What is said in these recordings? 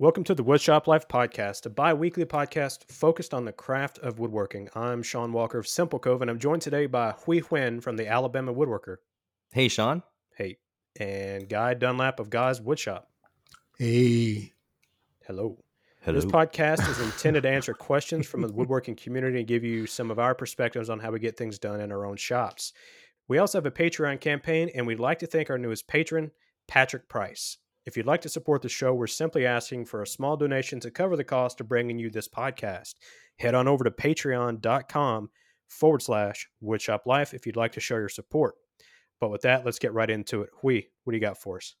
Welcome to the Woodshop Life Podcast, a bi weekly podcast focused on the craft of woodworking. I'm Sean Walker of Simple Cove, and I'm joined today by Huy Huynh from the Alabama Woodworker. Hey, Sean. Hey. And Guy Dunlap of Guy's Woodshop. Hey. Hello. Hello. This podcast is intended to answer questions from the woodworking community and give you some of our perspectives on how we get things done in our own shops. We also have a Patreon campaign, and we'd like to thank our newest patron, Patrick Price. If you'd like to support the show, we're simply asking for a small donation to cover the cost of bringing you this podcast. Head on over to patreon.com forward slash woodshop life if you'd like to show your support. But with that, let's get right into it. Huy, what do you got for us?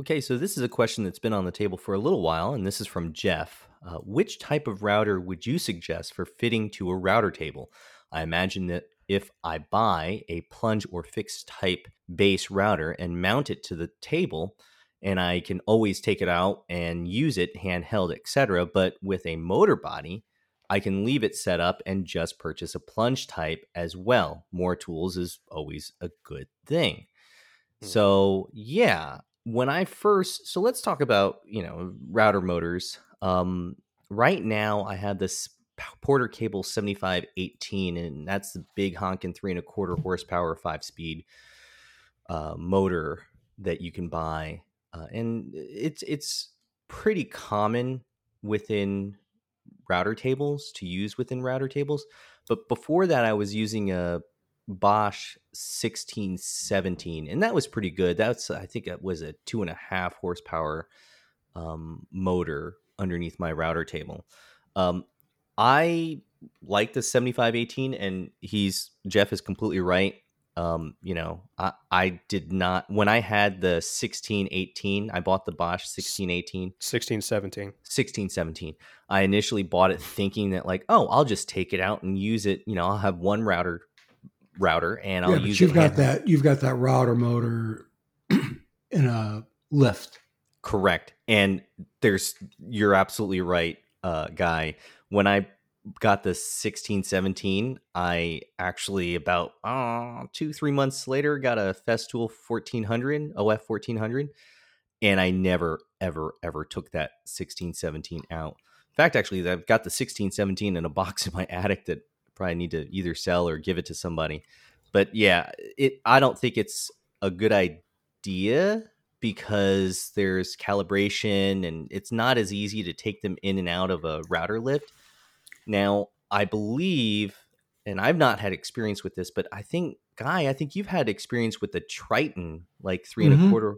Okay, so this is a question that's been on the table for a little while, and this is from Jeff. Uh, which type of router would you suggest for fitting to a router table? I imagine that if I buy a plunge or fixed type base router and mount it to the table, and I can always take it out and use it handheld, etc. But with a motor body, I can leave it set up and just purchase a plunge type as well. More tools is always a good thing. Hmm. So, yeah, when I first, so let's talk about, you know, router motors. Um, right now, I have this Porter Cable 7518, and that's the big honking three and a quarter horsepower, five speed uh, motor that you can buy uh, and it's it's pretty common within router tables to use within router tables. But before that, I was using a Bosch 1617, and that was pretty good. That's I think it was a two and a half horsepower um, motor underneath my router table. Um, I like the 7518, and he's Jeff is completely right um, you know, I, I did not when I had the 1618, I bought the Bosch 1618, 1617, 1617. I initially bought it thinking that like, oh, I'll just take it out and use it. You know, I'll have one router router and I'll yeah, use you've it. got that you've got that router motor in a lift. Correct. And there's you're absolutely right, uh, guy. When I got the 1617 i actually about uh, two three months later got a festool 1400 of 1400 and i never ever ever took that 1617 out. In fact actually i've got the 1617 in a box in my attic that I probably need to either sell or give it to somebody. But yeah it i don't think it's a good idea because there's calibration and it's not as easy to take them in and out of a router lift now, I believe, and I've not had experience with this, but I think, Guy, I think you've had experience with the Triton, like 3 mm-hmm. and a mm-hmm. quarter.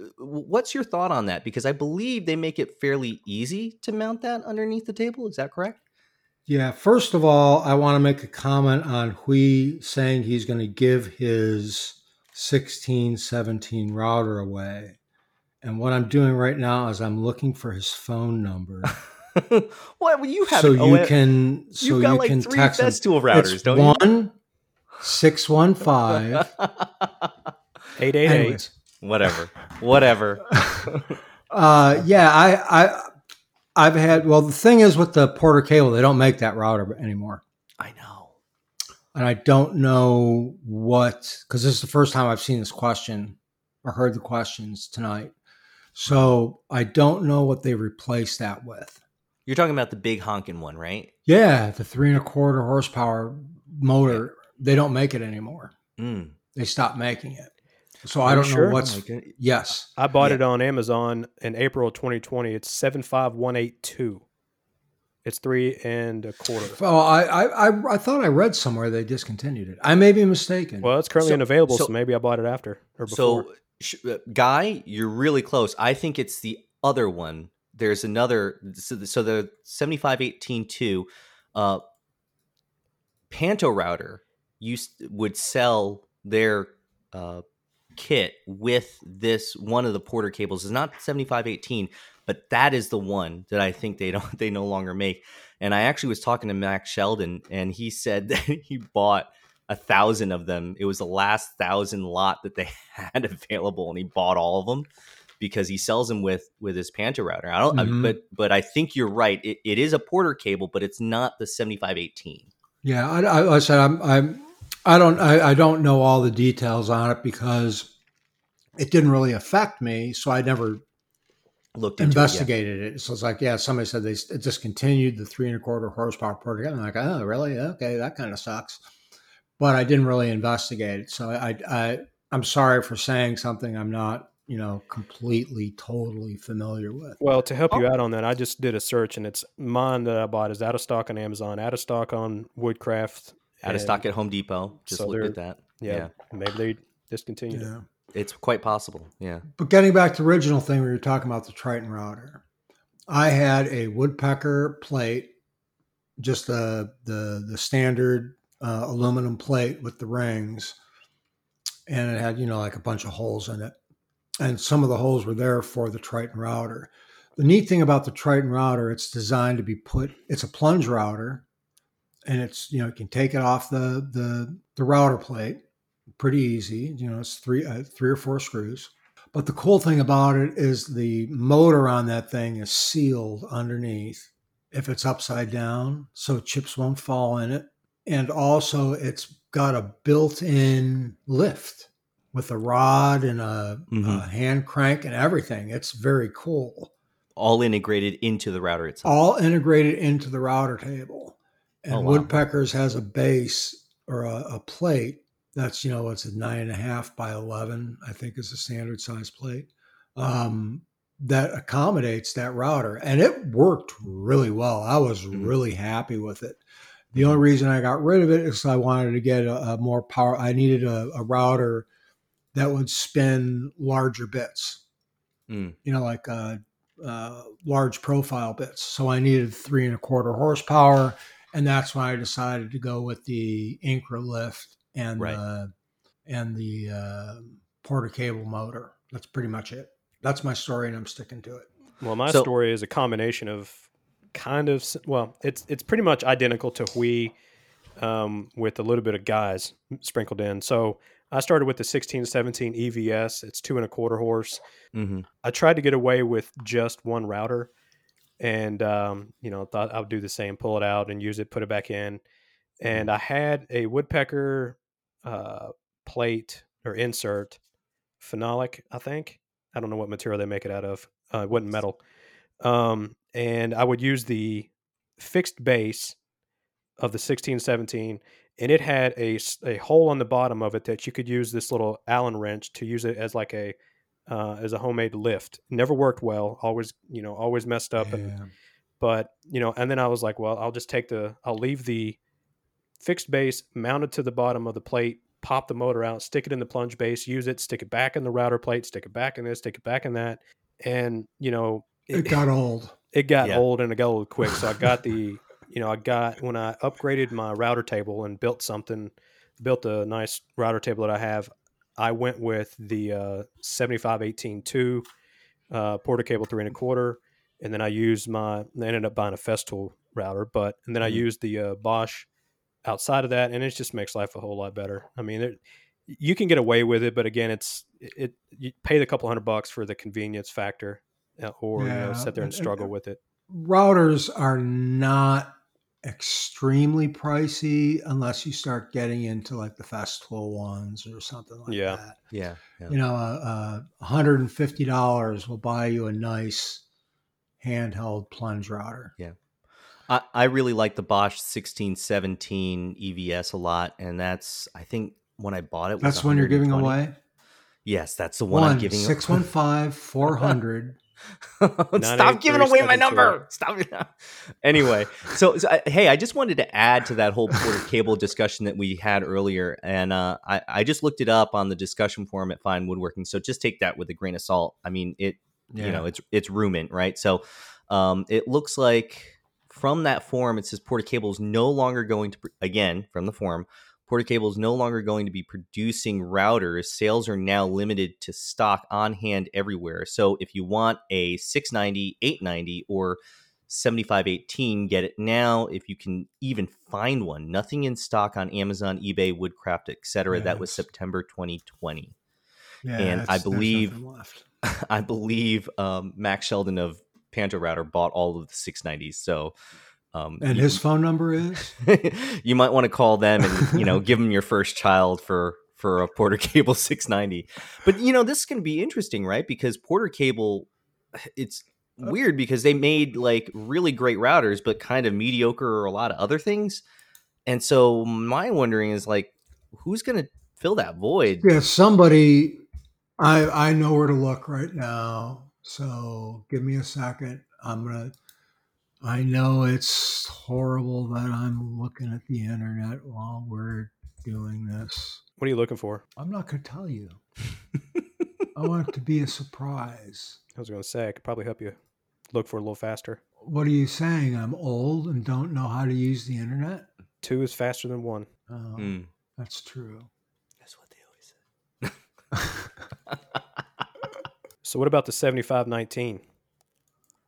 Uh, what's your thought on that? Because I believe they make it fairly easy to mount that underneath the table. Is that correct? Yeah. First of all, I want to make a comment on Huy saying he's going to give his 1617 router away. And what I'm doing right now is I'm looking for his phone number. well, you have so you can so you've got you like can three text Festool routers, it's don't one, Six one five eight eight eight. Whatever, whatever. uh, yeah, I I I've had. Well, the thing is with the Porter cable, they don't make that router anymore. I know, and I don't know what because this is the first time I've seen this question or heard the questions tonight. So I don't know what they replaced that with. You're talking about the big honking one, right? Yeah, the three and a quarter horsepower motor. They don't make it anymore. Mm. They stopped making it. So I don't sure? know what's. Oh yes, I bought yeah. it on Amazon in April 2020. It's seven five one eight two. It's three and a quarter. Oh, I, I I thought I read somewhere they discontinued it. I may be mistaken. Well, it's currently so, unavailable, so, so, maybe I bought it after or before. So, uh, guy, you're really close. I think it's the other one there's another so the, so the 75182 uh panto router used would sell their uh kit with this one of the porter cables. Is not 7518 but that is the one that i think they don't they no longer make. And i actually was talking to max sheldon and he said that he bought a thousand of them. It was the last thousand lot that they had available and he bought all of them because he sells them with with his Panto router. I don't, mm-hmm. I, but but I think you're right. It, it is a Porter cable, but it's not the 7518. Yeah, I, I, I said I'm, I'm I don't I, I don't know all the details on it because it didn't really affect me, so I never looked into investigated it, it. So it's like, yeah, somebody said they discontinued the three and a quarter horsepower Porter. I'm like, oh, really? Okay, that kind of sucks. But I didn't really investigate it, so I, I, I'm sorry for saying something I'm not, you know, completely, totally familiar with. Well, to help oh. you out on that, I just did a search, and it's mine that I bought is out of stock on Amazon, out of stock on Woodcraft, out of stock at Home Depot. Just so look at that. Yeah, yeah, maybe they discontinued yeah. it. It's quite possible. Yeah. But getting back to the original thing, we were talking about the Triton router. I had a woodpecker plate, just the the the standard uh, aluminum plate with the rings, and it had you know like a bunch of holes in it, and some of the holes were there for the Triton router. The neat thing about the Triton router, it's designed to be put. It's a plunge router, and it's you know you can take it off the the the router plate pretty easy. You know, it's three uh, three or four screws. But the cool thing about it is the motor on that thing is sealed underneath if it's upside down, so chips won't fall in it. And also, it's got a built-in lift with a rod and a, mm-hmm. a hand crank and everything. It's very cool. All integrated into the router itself. All integrated into the router table. And oh, wow. Woodpeckers has a base or a, a plate that's you know it's a nine and a half by 11 i think is a standard size plate um, that accommodates that router and it worked really well i was mm-hmm. really happy with it the only reason i got rid of it is i wanted to get a, a more power i needed a, a, router that would spin larger bits mm. you know like uh, uh, large profile bits so i needed three and a quarter horsepower and that's why i decided to go with the Incra lift and right. uh, and the uh, Porter cable motor. That's pretty much it. That's my story, and I'm sticking to it. Well, my so, story is a combination of kind of well, it's it's pretty much identical to Huy, um, with a little bit of guys sprinkled in. So I started with the 1617 EVS. It's two and a quarter horse. Mm-hmm. I tried to get away with just one router, and um, you know thought I would do the same, pull it out and use it, put it back in. And mm-hmm. I had a woodpecker uh, plate or insert, phenolic, I think. I don't know what material they make it out of. Uh, it wasn't metal. Um, and I would use the fixed base of the 1617 and it had a, a hole on the bottom of it that you could use this little allen wrench to use it as like a uh, as a homemade lift never worked well always you know always messed up yeah. and but you know and then i was like well i'll just take the i'll leave the fixed base mounted to the bottom of the plate, pop the motor out, stick it in the plunge base, use it, stick it back in the router plate, stick it back in this, stick it back in that. And, you know, it, it got old. It got yeah. old and it got old quick. So I got the, you know, I got, when I upgraded my router table and built something, built a nice router table that I have, I went with the uh, 7518 uh, Porter cable three and a quarter. And then I used my, I ended up buying a Festool router, but, and then mm-hmm. I used the uh, Bosch outside of that, and it just makes life a whole lot better. I mean, you can get away with it, but again, it's it you pay the couple hundred bucks for the convenience factor, uh, or yeah. you know, sit there and struggle and, with it. Routers are not extremely pricey unless you start getting into like the Festool ones or something like yeah. that. Yeah, yeah. You know, uh, uh, $150 will buy you a nice handheld plunge router. Yeah. I, I really like the Bosch 1617 EVS a lot, and that's I think when I bought it. That's when you're giving away. Yes, that's the one, one I'm giving. Six one five four hundred. Stop giving away my number. Stop. anyway, so, so I, hey, I just wanted to add to that whole Porter cable discussion that we had earlier, and uh, I, I just looked it up on the discussion forum at Fine Woodworking. So just take that with a grain of salt. I mean, it, yeah. you know, it's it's Rumint, right? So um, it looks like from that form, it says Porter Cable is no longer going to, again, from the form, Porter Cable is no longer going to be producing routers. Sales are now limited to stock on hand everywhere. So if you want a 690, 890, or 7518, get it now. If you can even find one, nothing in stock on Amazon, eBay, Woodcraft, etc. That was September 2020. Yeah, and I believe, I believe um, Max Sheldon of Panto router bought all of the 690s. So, um, and you, his phone number is. you might want to call them and you know give them your first child for for a Porter Cable 690. But you know this is going to be interesting, right? Because Porter Cable, it's weird because they made like really great routers, but kind of mediocre or a lot of other things. And so my wondering is like, who's going to fill that void? Yeah, somebody. I I know where to look right now. So give me a second. I'm gonna. I know it's horrible that I'm looking at the internet while we're doing this. What are you looking for? I'm not gonna tell you. I want it to be a surprise. I was going to say I could probably help you look for it a little faster. What are you saying? I'm old and don't know how to use the internet? Two is faster than one. Oh, Hmm. that's true. That's what they always say. So what about the seventy-five nineteen?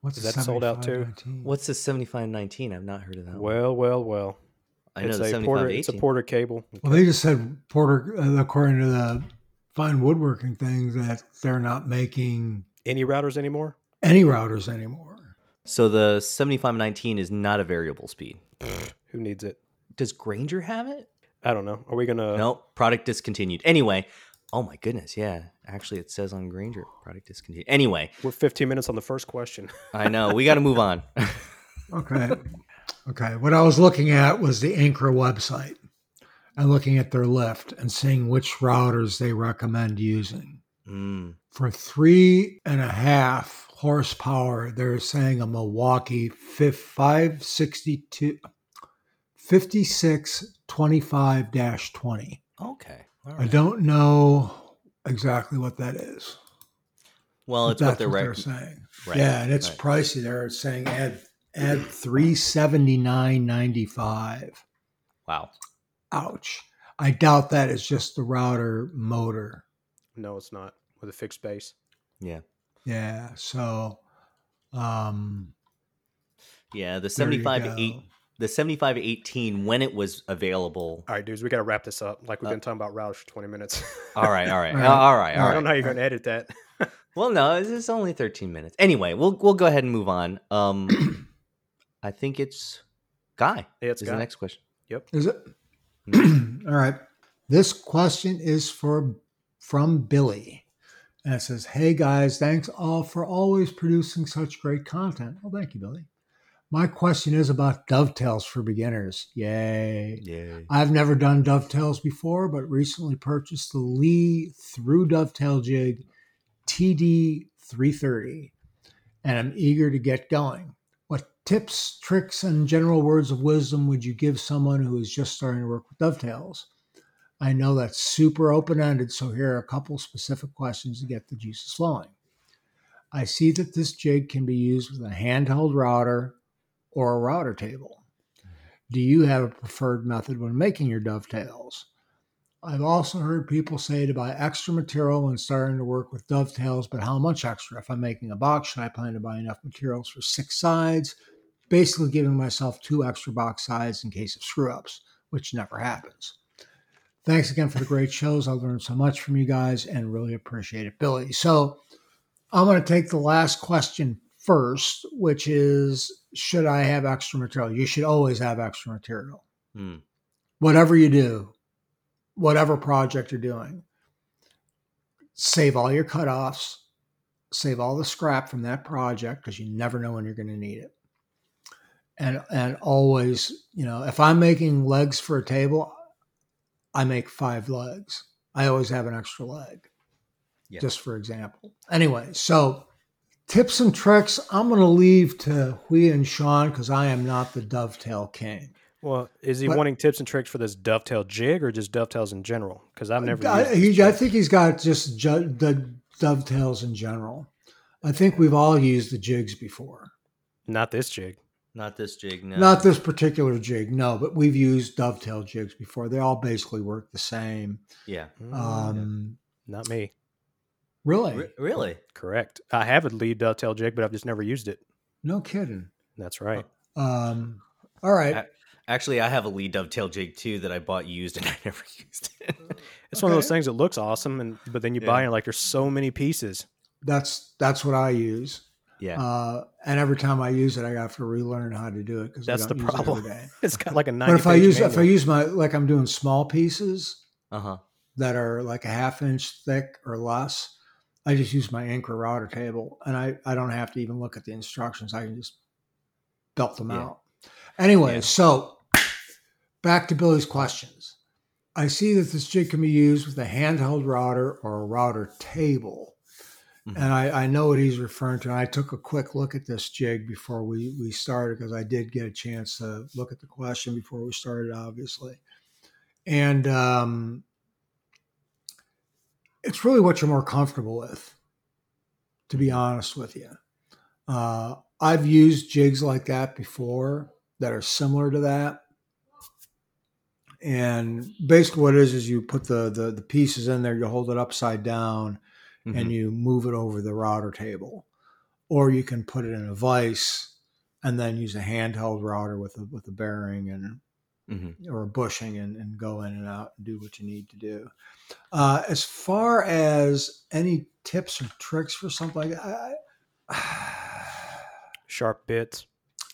What's Is that sold out too? 7519? What's the 7519? I've not heard of that one. Well, well, well. I know it's the a porter. 7518. It's a porter cable. Well, they just said Porter, uh, according to the fine woodworking things, that they're not making Any routers anymore? any routers anymore. So the 7519 is not a variable speed. Who needs it? Does Grainger have it? I don't know. Are we gonna? Nope. Product discontinued. Anyway, oh my goodness. Yeah. Actually, it says on Grainger, product discontinued. Anyway, We're 15 minutes on the first question. I know. We got to move on. Okay. okay. What I was looking at was the Incra website and looking at their lift and seeing which routers they recommend using. Mm. For three and a half horsepower, they're saying a Milwaukee 562 5625 20. Okay. All I don't know exactly what that is. Well, it's what that's they're what right. they're saying. right, Yeah, and it's right. pricey. They're saying add add three seventy nine ninety five. Wow. Ouch. I doubt that is just the router motor. no, it's not with a fixed base. Yeah. Yeah. So um Yeah. The 75 go. 8 the 7518 when it was available. All right, dudes, we got to wrap this up. Like we've Uh, been talking about routers for 20 minutes. All right, all right. All right, All right, all all I don't know how you're gonna edit that. Well, no, it's it's only 13 minutes. Anyway, we'll we'll go ahead and move on. Um I think it's Guy. Yeah, it's is Guy. the next question. Yep. Is it? Mm. All right. This question is for from Billy. And it says, Hey guys, thanks all for always producing such great content. Well, thank you, Billy. My question is about dovetails for beginners. Yay. Yeah. I've never done dovetails before, but recently purchased the Leigh Through Dovetail Jig TD330 and I'm eager to get going. What tips, tricks, and general words of wisdom would you give someone who is just starting to work with dovetails? I know that's super open ended, so here are a couple specific questions to get the juices flowing. I see that this jig can be used with a handheld router or a router table. Do you have a preferred method when making your dovetails? I've also heard people say to buy extra material when starting to work with dovetails, but how much extra? If I'm making a box, should I plan to buy enough materials for six sides? Basically, giving myself two extra box sides in case of screw ups, which never happens. Thanks again for the great shows. I learned so much from you guys and really appreciate it, Billy. So I'm going to take the last question first, which is Should I have extra material? You should always have extra material. Hmm. Whatever you do, whatever project you're doing, save all your cutoffs, save all the scrap from that project because you never know when you're going to need it. And and always, you know, if I'm making legs for a table, I make five legs. I always have an extra leg. Yeah. Just for example. Anyway, so tips and tricks, I'm going to leave to Huy and Sean because I am not the dovetail king. Well, is he But- wanting tips and tricks for this dovetail jig or just dovetails in general? Because I've never. I, used he, I think he's got just ju- the dovetails in general. I think we've all used the jigs before. Not this jig. Not this jig, no. Not this particular jig, no, but we've used dovetail jigs before. They all basically work the same. Yeah. Mm, Um, Not me. Really? Re- really? Correct. I have a Leigh dovetail jig, but I've just never used it. No kidding. That's right. Um, all right. A- Actually, I have a Leigh dovetail jig too that I bought used and I never used it. It's one of those things that looks awesome, and but then you Yeah. buy it and like there's so many pieces. That's that's what I use. yeah. Uh, and every time I use it, I have to relearn how to do it because That's the problem. Every day. It's got like a ninety. But if I page use if I use my like I'm doing small pieces Uh huh. that are like a half inch thick or less, I just use my Incra router table, and I I don't have to even look at the instructions. I can just belt them Yeah. out. Anyway, Yeah. so back to Billy's questions. I see that this jig can be used with a handheld router or a router table. Mhm. And I, I know what he's referring to. And I took a quick look at this jig before we, we started because I did get a chance to look at the question before we started, obviously. And um, it's really what you're more comfortable with, to be honest with you. Uh, I've used jigs like that before that are similar to that. And basically, what it is is you put the, the the pieces in there, you hold it upside down, Mhm. and you move it over the router table, or you can put it in a vise and then use a handheld router with a with a bearing and Mhm. or a bushing and, and go in and out and do what you need to do. Uh, as far as any tips or tricks for something like that, I, Sharp bits.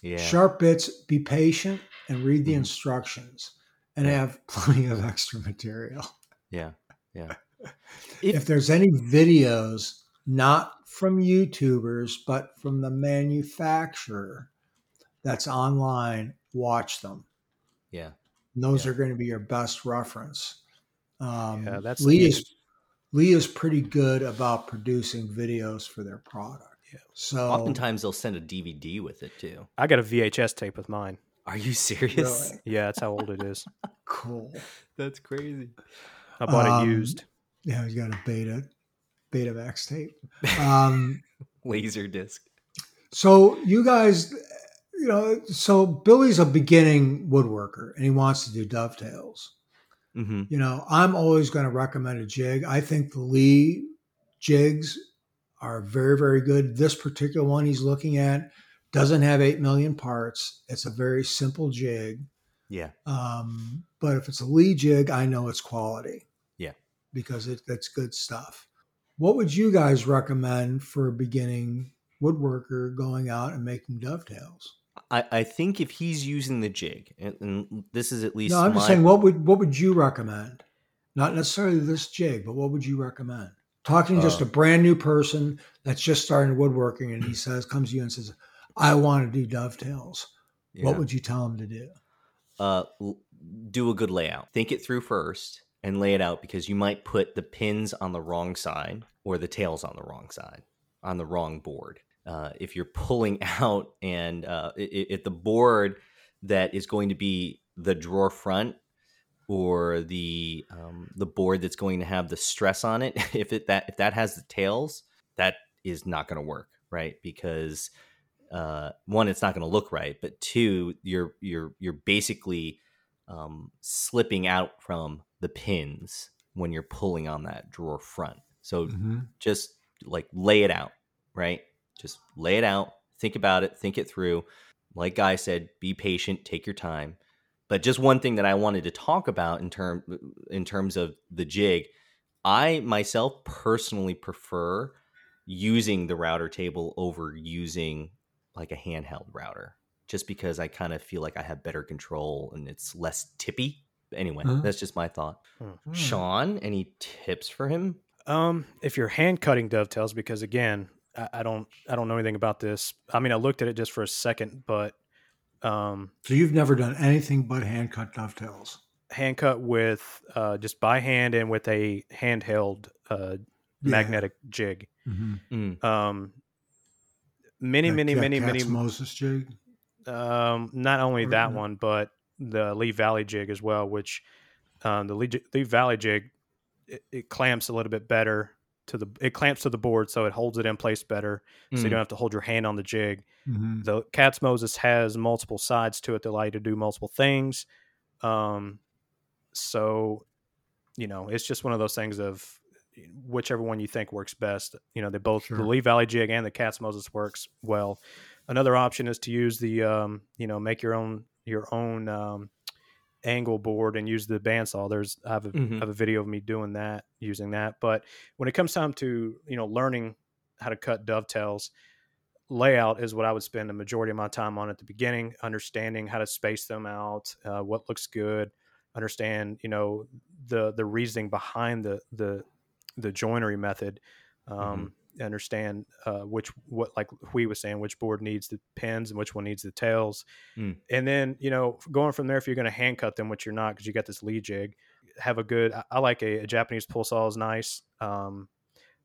yeah. sharp bits, be patient and read the Mhm. instructions and Yeah. have plenty of extra material. Yeah. Yeah. if there's any videos not from YouTubers but from the manufacturer that's online, watch them. Yeah. And those Yeah. are going to be your best reference. Um, Yeah, that's Leigh the- is Leigh is pretty good about producing videos for their product. Yeah. So Oftentimes they'll send a DVD with it too. I got a VHS tape with mine. Are you serious? Really? Yeah, that's how old it is. cool. That's crazy. I bought Um, it used. Yeah, he's got a beta beta Betamax tape. Um, Laser disc. So you guys, you know, so Billy's a beginning woodworker and he wants to do dovetails. Mm-hmm. You know, I'm always going to recommend a jig. I think the Leigh jigs are very, very good. This particular one he's looking at doesn't have 8 million parts. It's a very simple jig. Yeah. Um, but if it's a Leigh jig, I know it's quality. Yeah. Because it, it's good stuff. What would you guys recommend for a beginning woodworker going out and making dovetails? I, I think if he's using the jig, and, and this is at least No, I'm just saying what would what would you recommend? Not necessarily this jig, but what would you recommend? Talking to just Uh, a brand new person that's just starting woodworking and he says comes to you and says, I want to do dovetails. What would you tell him to do? uh, do a good layout. Think it through first and lay it out because you might put the pins on the wrong side or the tails on the wrong side on the wrong board. Uh, if you're pulling out and uh, if the board that is going to be the drawer front or the um, the board that's going to have the stress on it, if it that if that has the tails, that is not going to work, right? Because uh, one, it's not going to look right, but two, you're you're you're basically um, slipping out from the pins when you're pulling on that drawer front. So just like lay it out, right? Just lay it out, think about it, think it through. Like Guy said, be patient, take your time. But just one thing that I wanted to talk about in term in terms of the jig, I myself personally prefer using the router table over using like a handheld router just because I kind of feel like I have better control and it's less tippy. But anyway, Huh? that's just my thought. Hmm. Sean, any tips for him? Um, if you're hand cutting dovetails, because again, I, I don't I don't know anything about this. I mean, I looked at it just for a second, but um, So you've never done anything but hand cut dovetails. hand cut with uh, just by hand and with a handheld uh, Yeah. magnetic jig. Mm-hmm. Mm, Um, many, many, many, many. Moses jig. Um, not only that Mhm. one, but the Lee Valley jig as well, which um, the Lee, Lee Valley jig it, it clamps a little bit better to the it clamps to the board, so it holds it in place better, so you mm, don't have to hold your hand on the jig. Mm-hmm. The Katz-Moses has multiple sides to it that allow you to do multiple things. Um, so you know, it's just one of those things of whichever one you think works best. You know, they both the Lee Valley jig and the Katz-Moses works well. Another option is to use the um, you know, make your own your own um, angle board and use the bandsaw. There's I have a, Mhm. I have a video of me doing that using that. But when it comes time to you know learning how to cut dovetails, layout is what I would spend the majority of my time on at the beginning, understanding how to space them out, uh, what looks good, understand you know the the reasoning behind the the the joinery method. Um, Understand uh, which what like we was saying, which board needs the pins and which one needs the tails, Mm. and then you know going from there. If you're going to hand cut them, which you're not because you got this Leigh jig, have a good. I, I like a, a Japanese pull saw is nice. Um,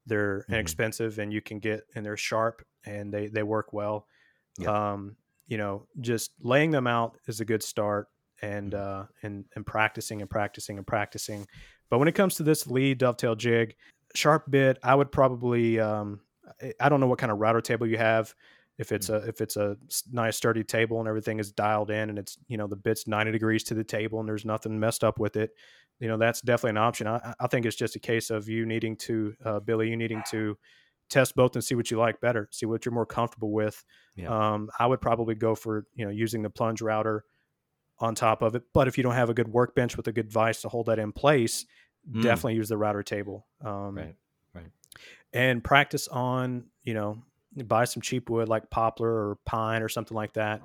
they're Mhm. inexpensive and you can get and they're sharp and they they work well. Yeah. Um, you know, just laying them out is a good start and Mhm. uh and and practicing and practicing and practicing. But when it comes to this Leigh dovetail jig, sharp bit, I would probably um I- don't know what kind of router table you have. If it's a if it's a nice sturdy table and everything is dialed in and it's you know the bit's 90 degrees to the table and there's nothing messed up with it, you know that's definitely an option. I, I think it's just a case of you needing to uh, Billy, you needing to test both and see what you like better, see what you're more comfortable with. Yeah. Um, I would probably go for you know using the plunge router on top of it. But if you don't have a good workbench with a good vise to hold that in place, Mm. definitely use the router table. Um, Right. Right. And practice on you know buy some cheap wood like poplar or pine or something like that,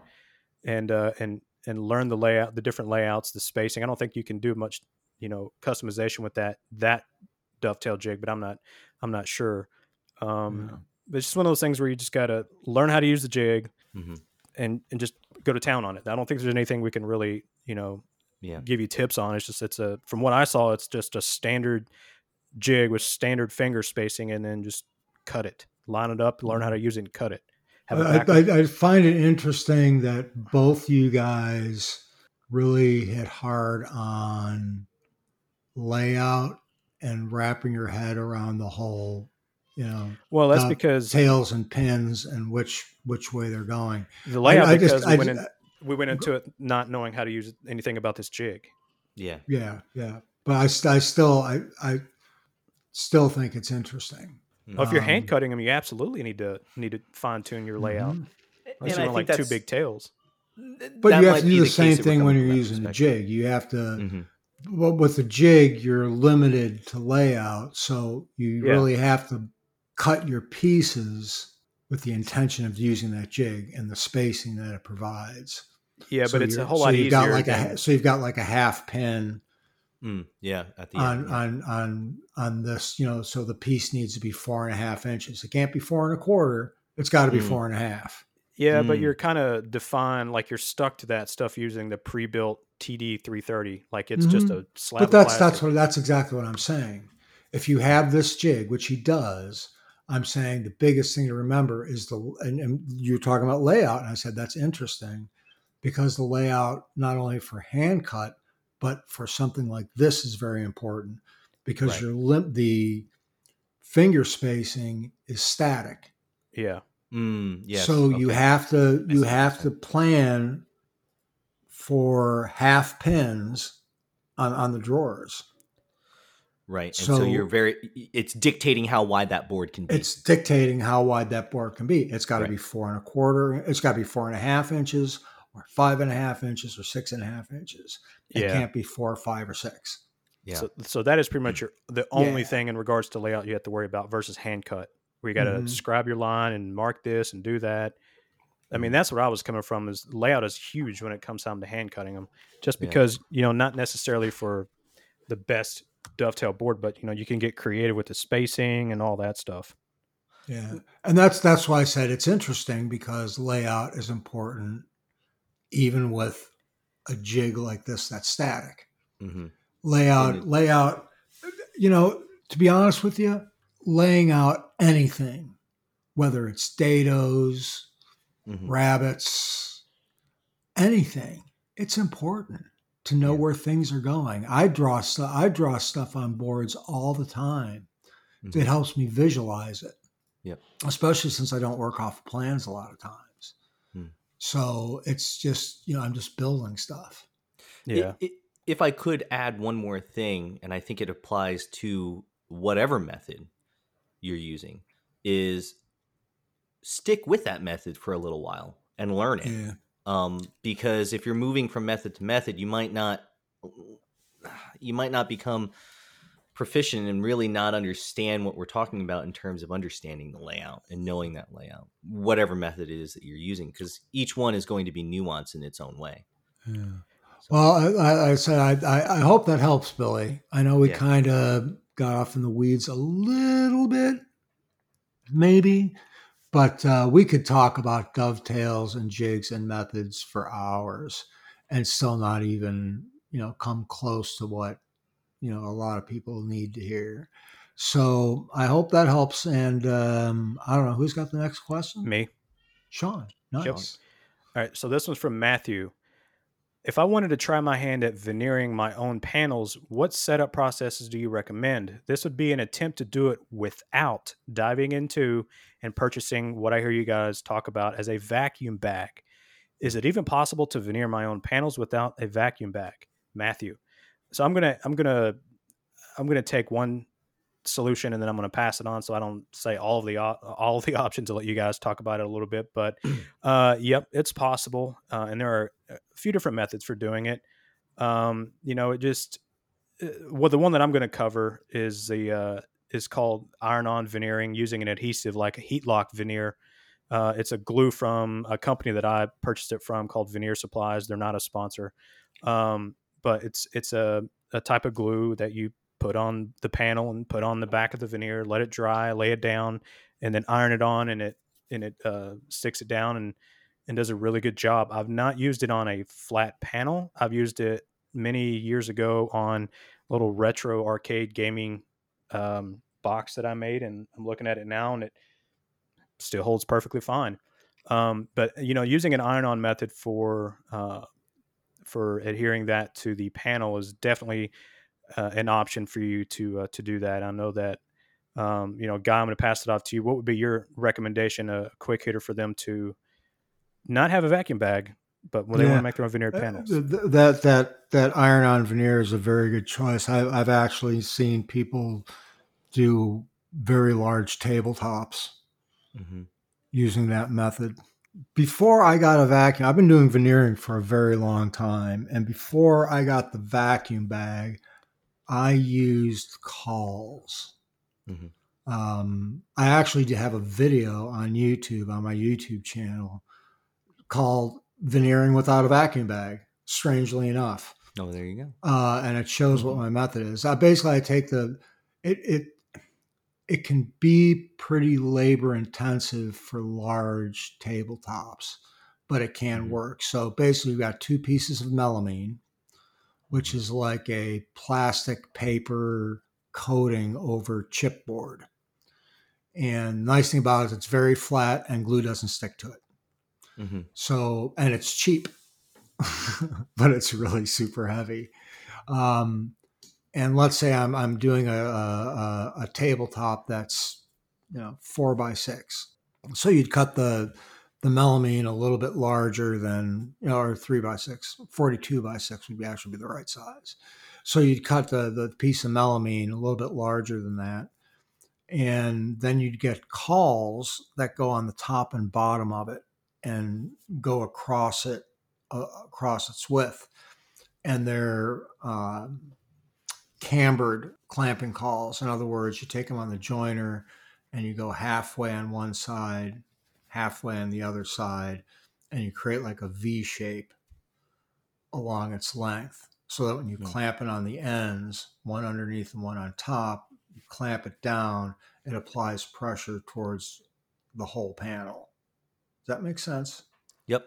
and uh, and and learn the layout, the different layouts, the spacing. I don't think you can do much you know customization with that that dovetail jig, but I'm not I'm not sure. Um, Yeah. But it's just one of those things where you just got to learn how to use the jig Mhm. and and just go to town on it. I don't think there's anything we can really you know Yeah. give you tips on. It's just it's a from what I saw, it's just a standard jig with standard finger spacing, and then just cut it, line it up, learn how to use it, and cut it. Have it I. I, I find it interesting that both you guys really hit hard on layout and wrapping your head around the whole, you know, well, that's because tails and pins and which which way they're going. the layout I, I because just, we, I went just- in, we went into it not knowing how to use anything about this jig. Yeah. yeah, yeah. But I, I still, I, I still think it's interesting. Well, if you're hand Um, cutting them, you absolutely need to need to fine tune your layout. Mhm. Unless And you I want think like two big tails. But that you have to do the, case same thing when you're using the jig. You have to, Mhm. well, with the jig, you're limited to layout, so you Yeah. really have to cut your pieces with the intention of using that jig and the spacing that it provides. Yeah, So but it's a whole so lot you've easier. Got like a, than- ha- so you've got like a half pin Mm, yeah. At the on end. yeah. on on on this, you know. So the piece needs to be four and a half inches. It can't be four and a quarter. It's got to be Mm. four and a half. Yeah, but Mm. you're kind of defined like you're stuck to that stuff using the pre-built TD 330. Like it's just Mhm. a slab. But of that's that's what that's exactly what I'm saying. If you have this jig, which he does, I'm saying the biggest thing to remember is the and, and you're talking about layout, and I said that's interesting because the layout not only for hand cut but for something like this is very important because Right. your limp the finger spacing is static. Yeah, Mm, yes. so you have to you have to plan for half pins on, on the drawers. Right. And so, so- you're very. It's dictating how wide that board can be. It's dictating how wide that board can be. It's got to Right. be four and a quarter. It's got to be four and a half inches, or five and a half inches, or six and a half inches. It Yeah. can't be four, five, or six. yeah. So, so that is pretty much your the only Yeah. thing in regards to layout you have to worry about versus hand cut, where you got to Mhm. scribe your line and mark this and do that. I Mm. mean, that's where I was coming from. Is layout is huge when it comes time to hand cutting them, just Yeah. because you know not necessarily for the best dovetail board, but you know you can get creative with the spacing and all that stuff. Yeah, and that's that's why I said it's interesting because layout is important, even with a jig like this that's static. Mhm. Layout, And it- layout. You know, to be honest with you, laying out anything, whether it's dados, Mhm. rabbets, anything. It's important to know Yeah. where things are going. I draw stuff. I draw stuff on boards all the time. Mhm. It helps me visualize it. Yep. Especially since I don't work off plans a lot of times. Hmm. So it's just you know I'm just building stuff. Yeah, I- i- if I could add one more thing, and I think it applies to whatever method you're using, is stick with that method for a little while and learn it. Yeah. Um, because if you're moving from method to method, you might not you might not become proficient and really not understand what we're talking about in terms of understanding the layout and knowing that layout, whatever method it is that you're using, because each one is going to be nuanced in its own way. Yeah. Well, I, I, said I, I, I hope that helps, Billy. I know we Yeah. kind of got off in the weeds a little bit, maybe. But uh, we could talk about dovetails and jigs and methods for hours and still not even, you know, come close to what, you know, a lot of people need to hear. So I hope that helps. And um, I don't know who's got the next question. Me, Sean. Nice. Yep. All right. So this one's from Matthew. If I wanted to try my hand at veneering my own panels, what setup processes do you recommend? This would be an attempt to do it without diving into and purchasing what I hear you guys talk about as a vacuum bag. Is it even possible to veneer my own panels without a vacuum bag? Matthew. So I'm gonna I'm gonna I'm gonna take one solution and then I'm going to pass it on so I don't say all of the all of the options. I'll let you guys talk about it a little bit, but uh, yep, it's possible, uh, and there are a few different methods for doing it. Um, you know, it just uh, well, the one that I'm going to cover is the uh, is called iron-on veneering using an adhesive like a heat lock veneer. Uh, it's a glue from a company that I purchased it from called Veneer Supplies. They're not a sponsor, um, but it's it's a, a type of glue that you put on the panel and put on the back of the veneer, let it dry, lay it down, and then iron it on, and it and it uh, sticks it down and and does a really good job. I've not used it on a flat panel. I've used it many years ago on a little retro arcade gaming um, box that I made, and I'm looking at it now, and it still holds perfectly fine. Um, but you know, using an iron-on method for uh, for adhering that to the panel is definitely uh, an option for you to uh, to do that. I know that um, you know, Guy. I'm going to pass it off to you. What would be your recommendation, a quick hitter for them to not have a vacuum bag, but when they want to make their own veneered uh, panels? That that that iron-on veneer is a very good choice. I, I've actually seen people do very large tabletops mm-hmm. using that method before I got a vacuum, I've been doing veneering for a very long time. And before I got the vacuum bag, I used cauls. Mm-hmm. Um, I actually do have a video on YouTube on my YouTube channel called "Veneering Without a Vacuum Bag." Strangely enough. Oh, there you go. Uh, and it shows mm-hmm. what my method is. I basically I take the it it it can be pretty labor intensive for large tabletops, but it can mm-hmm. work. So basically, we've got two pieces of melamine which is like a plastic paper coating over chipboard. And nice thing about it is it's very flat and glue doesn't stick to it. Mm-hmm. So, and it's cheap, but it's really super heavy. Um, and let's say I'm, I'm doing a, a, a tabletop that's, you know, four by six. So you'd cut the, the melamine a little bit larger than, you know, or three by six, 42 by six would be actually be the right size. So you'd cut the, the piece of melamine a little bit larger than that. And then you'd get cauls that go on the top and bottom of it and go across it, uh, across its width. And they're uh, cambered clamping cauls. In other words, you take them on the jointer and you go halfway on one side halfway on the other side, and you create like a V shape along its length. So that when you mm-hmm. clamp it on the ends, one underneath and one on top, you clamp it down, it applies pressure towards the whole panel. Does that make sense? Yep.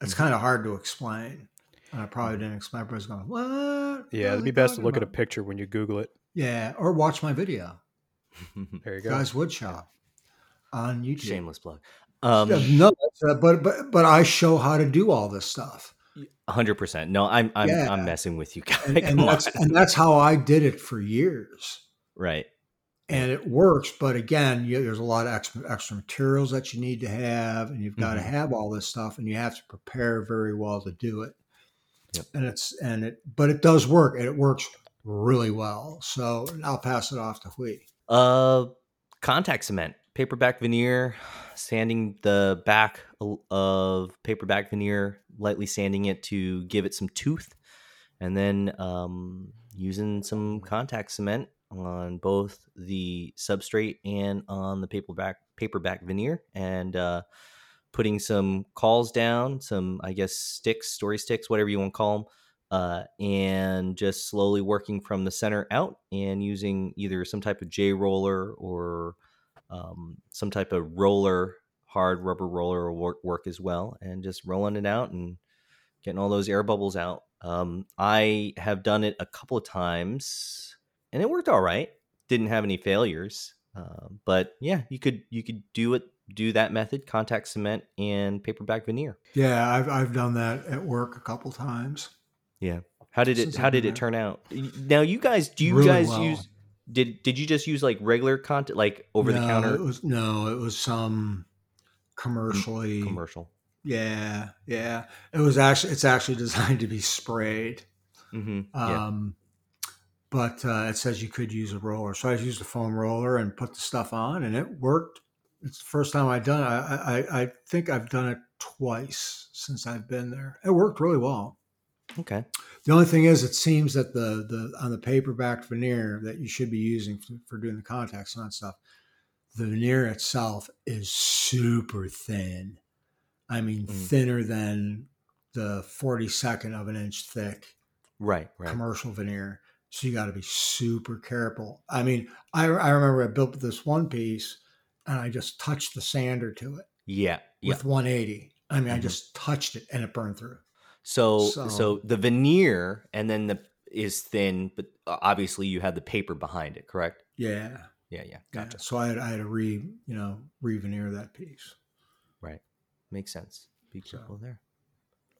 It's mm-hmm. kind of hard to explain. And I probably didn't explain. Everybody's going, what? Yeah, it'd be best to look about? at a picture when you Google it. Yeah, or watch my video. there you go. Guys Woodshop on YouTube. Shameless plug. Um, no, uh, but but but I show how to do all this stuff. hundred percent. No, I'm I'm yeah. I'm messing with you guys. And, and that's and that's how I did it for years. Right. And it works, but again, you, there's a lot of extra, extra materials that you need to have, and you've got mm-hmm. to have all this stuff, and you have to prepare very well to do it. Yep. And it's and it, but it does work, and it works really well. So I'll pass it off to Huy. Uh, contact cement paperback veneer, sanding the back of paperback veneer, lightly sanding it to give it some tooth, and then um, using some contact cement on both the substrate and on the paperback paperback veneer, and uh, putting some cauls down, some I guess sticks, story sticks, whatever you want to call them. Uh, and just slowly working from the center out and using either some type of J roller or Um, some type of roller, hard rubber roller work, work as well, and just rolling it out and getting all those air bubbles out. Um, I have done it a couple of times, and it worked all right. Didn't have any failures, uh, but yeah, you could you could do it do that method: contact cement and paperback veneer. Yeah, I've I've done that at work a couple times. Yeah. How did it Since How did it turn out? Now, you guys, do you Really guys well. use? Did Did you just use like regular content, like over the counter It was no, it was some commercially. commercial? Yeah, yeah. It was actually it's actually designed to be sprayed. Mm-hmm. yeah. Um, but uh, it says you could use a roller, so I used a foam roller and put the stuff on, and it worked. It's the first time I've done it. I, I, I think I've done it twice since I've been there. It worked really well. Okay. The only thing is, it seems that the the on the paper-backed veneer that you should be using for, for doing the contacts and that stuff, the veneer itself is super thin. I mean, Mm. thinner than the forty second of an inch thick Right. Right. commercial veneer. So you got to be super careful. I mean, I, I remember I built this one piece and I just touched the sander to it Yeah. Yeah. with 180. I mean, I Mhm. just touched it and it burned through. So, so So- the veneer and then the is thin, but uh, obviously you have the paper behind it, correct? Yeah. Yeah. Yeah. Yeah. Gotcha. So I had, I had to re, you know, re-veneer that piece. Right. Makes sense. Be So- careful there.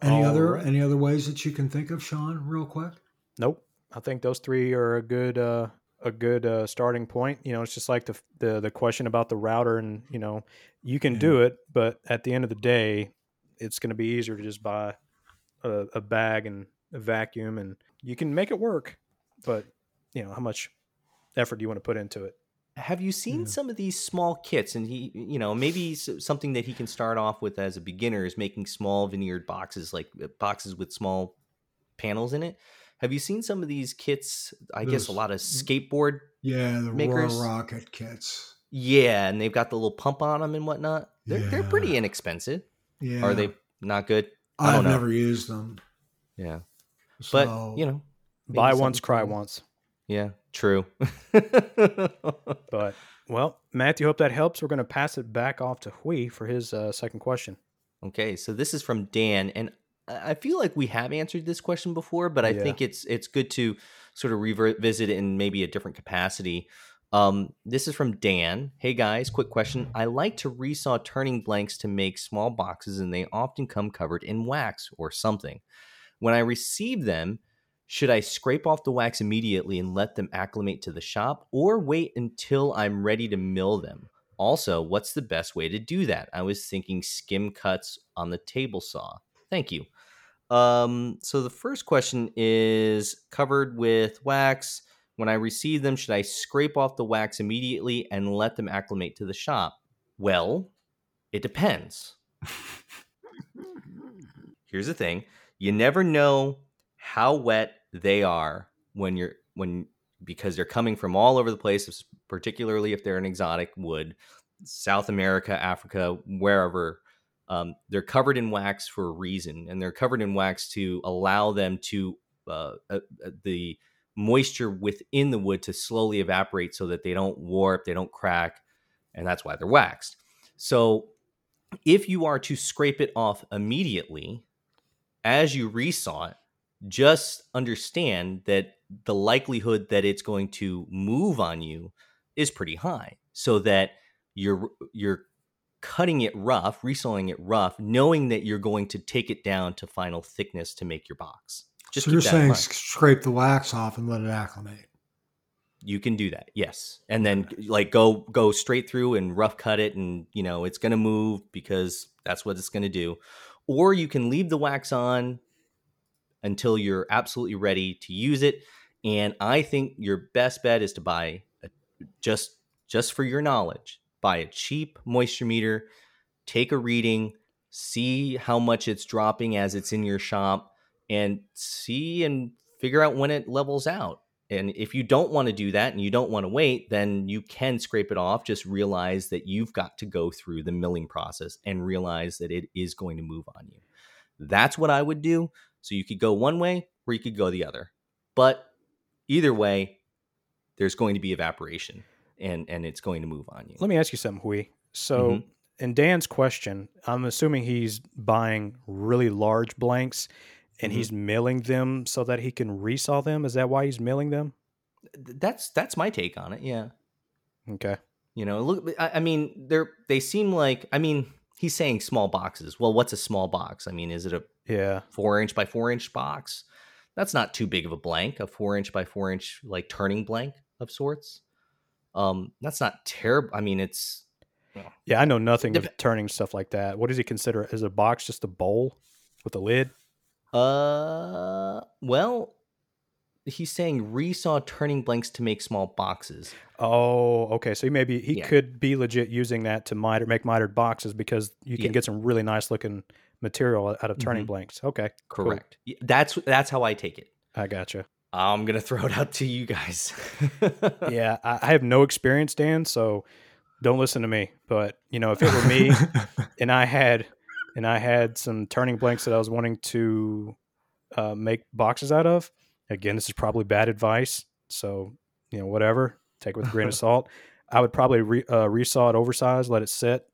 Any All other right. any other ways that you can think of, Sean, real quick? Nope. I think those three are a good uh, a good uh, starting point. You know, it's just like the the the question about the router, and you know, you can do it, but at the end of the day, it's going to be easier to just buy a, a bag and a vacuum, and you can make it work. But you know, how much effort do you want to put into it? Have you seen Yeah. some of these small kits? And he, you know, maybe something that he can start off with as a beginner is making small veneered boxes, like uh, boxes with small panels in it. Have you seen some of these kits? I guess a lot of skateboard. Yeah, the Makers- Roarockit kits. Yeah, and they've got the little pump on them and whatnot. They're they're pretty inexpensive. Yeah. Are they not good? I don't I've know. never used them. Yeah, but you know, Buy once, cry do. once. Yeah, true. But well, Matthew, hope that helps. We're going to pass it back off to Huy for his uh, second question. Okay, so this is from Dan, and I I feel like we have answered this question before, but I Yeah. think it's it's good to sort of revisit it in maybe a different capacity. Um, this is from Dan. Hey guys, quick question. I like to resaw turning blanks to make small boxes, and they often come covered in wax or something. When I receive them, should I scrape off the wax immediately and let them acclimate to the shop, or wait until I'm ready to mill them? Also, what's the best way to do that? I was thinking skim cuts on the table saw. Thank you. Um, so the first question is covered with wax. When I receive them, should I scrape off the wax immediately and let them acclimate to the shop? Well, it depends. Here's the thing you never know how wet they are when you're when because they're coming from all over the place particularly if they're an exotic wood south america africa wherever um, they're covered in wax for a reason and they're covered in wax to allow them to uh, uh, uh, the moisture within the wood to slowly evaporate so that they don't warp they don't crack and that's why they're waxed. So if you are to scrape it off immediately as you resaw it just understand that the likelihood that it's going to move on you is pretty high so that you're you're cutting it rough resawing it rough knowing that you're going to take it down to final thickness to make your box just so you're saying scrape the wax off and let it acclimate. you can do that yes. And then like go go straight through and rough cut it and you know it's going to move because that's what it's going to do. Or you can leave the wax on until you're absolutely ready to use it. And i think your best bet is to buy a, just just for your knowledge buy a cheap moisture meter take a reading see how much it's dropping as it's in your shop and see and figure out when it levels out and if you don't want to do that and you don't want to wait, then you can scrape it off. Just realize that you've got to go through the milling process and realize that it is going to move on you. That's what I would do. So you could go one way or you could go the other. But either way, there's going to be evaporation. and and it's going to move on you. Let me ask you something, Huy. So, Mhm. in Dan's question, I'm assuming he's buying really large blanks and Mhm. he's milling them so that he can resaw them. Is that why he's milling them? That's that's my take on it. Yeah. Okay. You know, look. I, I mean, they're they seem like. I mean, he's saying small boxes. Well, what's a small box? I mean, is it a Yeah. four inch by four inch box? That's not too big of a blank. A four inch by four inch like turning blank of sorts. Um, that's not terrible. I mean, it's Yeah, I know nothing of turning stuff like that. What does he consider? Is a box just a bowl with a lid? Uh, well, he's saying resaw turning blanks to make small boxes. Oh, okay. So he maybe he Yeah. could be legit using that to miter make mitered boxes because you can Yeah. get some really nice looking material out of turning Mhm. blanks. Okay. Correct. Y- That's that's how I take it. I gotcha. I'm gonna throw it out to you guys. yeah, I, I have no experience, Dan, so don't listen to me. But you know, if it were me and I had and I had some turning blanks that I was wanting to uh, make boxes out of, again, this is probably bad advice. So you know, whatever, take it with a grain of salt. I would probably re, uh, resaw it oversized, let it sit,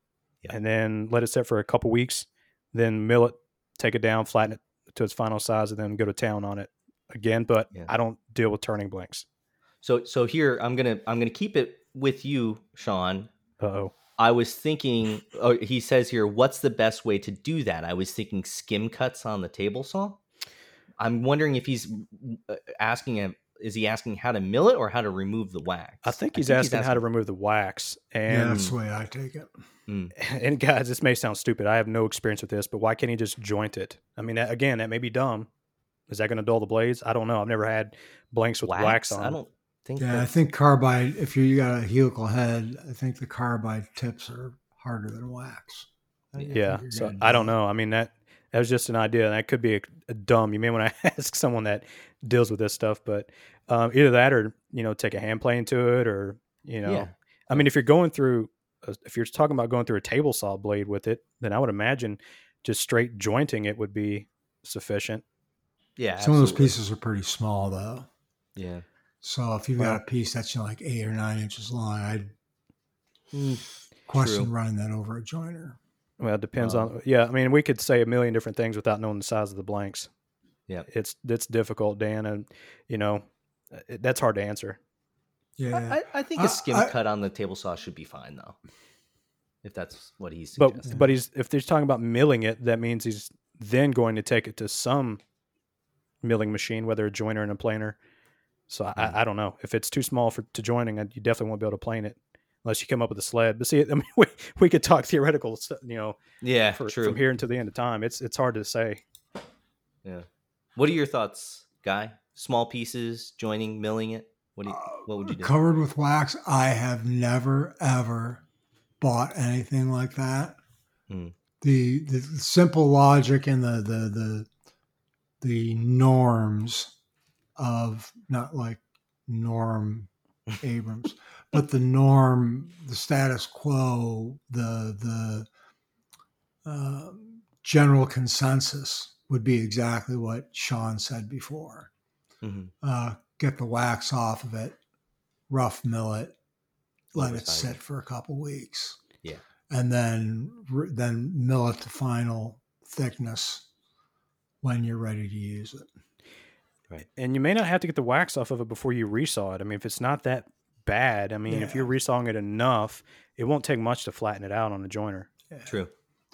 Yeah. and then let it sit for a couple weeks. Then mill it, take it down, flatten it to its final size, and then go to town on it again. But Yeah. I don't deal with turning blanks. so so here I'm gonna I'm gonna keep it with you, Sean. Uh oh. I was thinking. Oh, he says here, what's the best way to do that? I was thinking skim cuts on the table saw. I'm wondering if he's uh, asking him. Is he asking how to mill it or how to remove the wax? I think he's asking how to remove the wax. yeah, And that's the way I take it. and guys, this may sound stupid. I have no experience with this, but why can't he just joint it? I mean, again, that may be dumb. Is that going to dull the blades? I don't know. I've never had blanks with wax, on. I don't think. Yeah, I think carbide. If you got a helical head, I think the carbide tips are harder than wax. I Yeah. So. I don't know. I mean that that was just an idea. and That could be a, a dumb. You may want to ask someone that deals with this stuff, but um, either that or you know take a hand plane to it, or you know, Yeah. I mean if you're going through, a- if you're talking about going through a table saw blade with it, then I would imagine just straight jointing it would be sufficient. Yeah, Some of those pieces are pretty small though. Yeah. So if you've Well- got a piece that's you know, like eight or nine inches long, I'd Mm, question True. running that over a joiner. Well, it depends Um, on. Yeah, I mean, we could say a million different things without knowing the size of the blanks. Yeah. it's it's difficult, Dan, and you know it, that's hard to answer. Yeah. I, I, I think I- a skim I- cut on the table saw should be fine though. If that's what he's But suggesting. but he's if he's talking about milling it, that means he's then going to take it to some milling machine, whether a joiner and a planer. So Mm. I, I don't know if it's too small for to joining, you definitely won't be able to plane it unless you come up with a sled. But see, I mean, we, we could talk theoretical, you know, yeah, for, true. from here until the end of time. It's it's hard to say. Yeah. What are your thoughts, guy? Small pieces, joining, milling it. What do you, what would you do? Covered with wax, I have never ever bought anything like that. Hmm. The the simple logic and the the the the norms of not like Norm Abrams, but the norm, the status quo, the the uh, general consensus would be exactly what Sean said before Mhm. uh, get the wax off of it, rough mill it, let it sit it. for a couple weeks. Yeah. and then then mill it to final thickness when you're ready to use it. And you may not have to get the wax off of it before you resaw it. I mean, if it's not that bad, I mean, if you're resawing it enough, it won't take much to flatten it out on a joiner. True.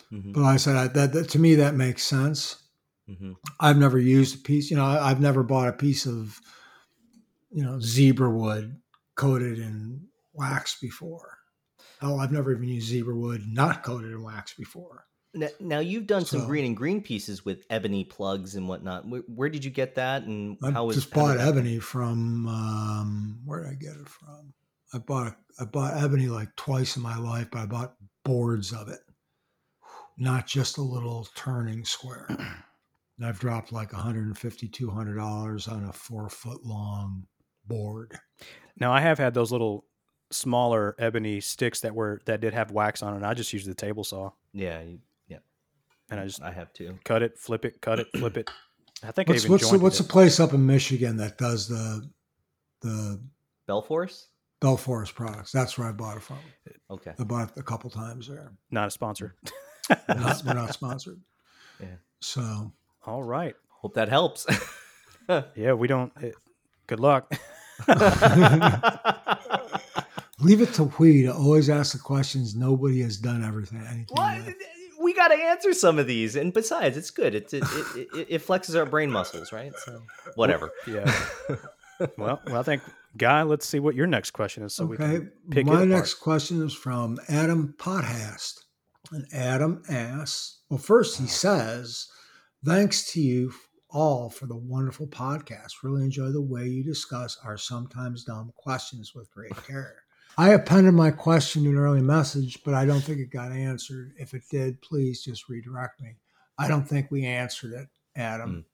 hmm But like I said I, that, that to me that makes sense. hmm I've never used a piece, you know, I, I've never bought a piece of, you know, zebra wood coated in wax before. Oh, I've never even used zebra wood not coated in wax before. Now, now you've done some green and green pieces with ebony plugs and whatnot. Where, where did you get that, and I how was just bought did ebony from um, where did I get it from? I bought I bought ebony like twice in my life, but I bought boards of it, not just a little turning square. and I've dropped like 150 dollars on a four foot long board. Now, I have had those little smaller ebony sticks that were that did have wax on it. I just used the table saw yeah, and I just I have to cut it, flip it, cut it, flip it. I think I What's even what's the, what's it. the place up in Michigan that does the the Bell Forest. Bell Forest Products. That's where I bought it from. Okay. I bought it a couple times there. Not a sponsor. We're not, we're not sponsored. Yeah. So All right. Hope that helps. Yeah, we don't. eh, good luck. leave it to we to always ask the questions. Nobody has done everything. Anything what? with. We got to answer some of these, and besides, it's good. It it, it it it flexes our brain muscles, right? So whatever. Yeah. well, well, I think, Guy, let's see what your next question is so we can pick My it apart. next question is from Adam Pothast. And Adam asks, well, first he says, thanks to you all for the wonderful podcast. Really enjoy the way you discuss our sometimes dumb questions with great care. I appended my question to an early message, but I don't think it got answered. If it did, please just redirect me. I don't think we answered it, Adam.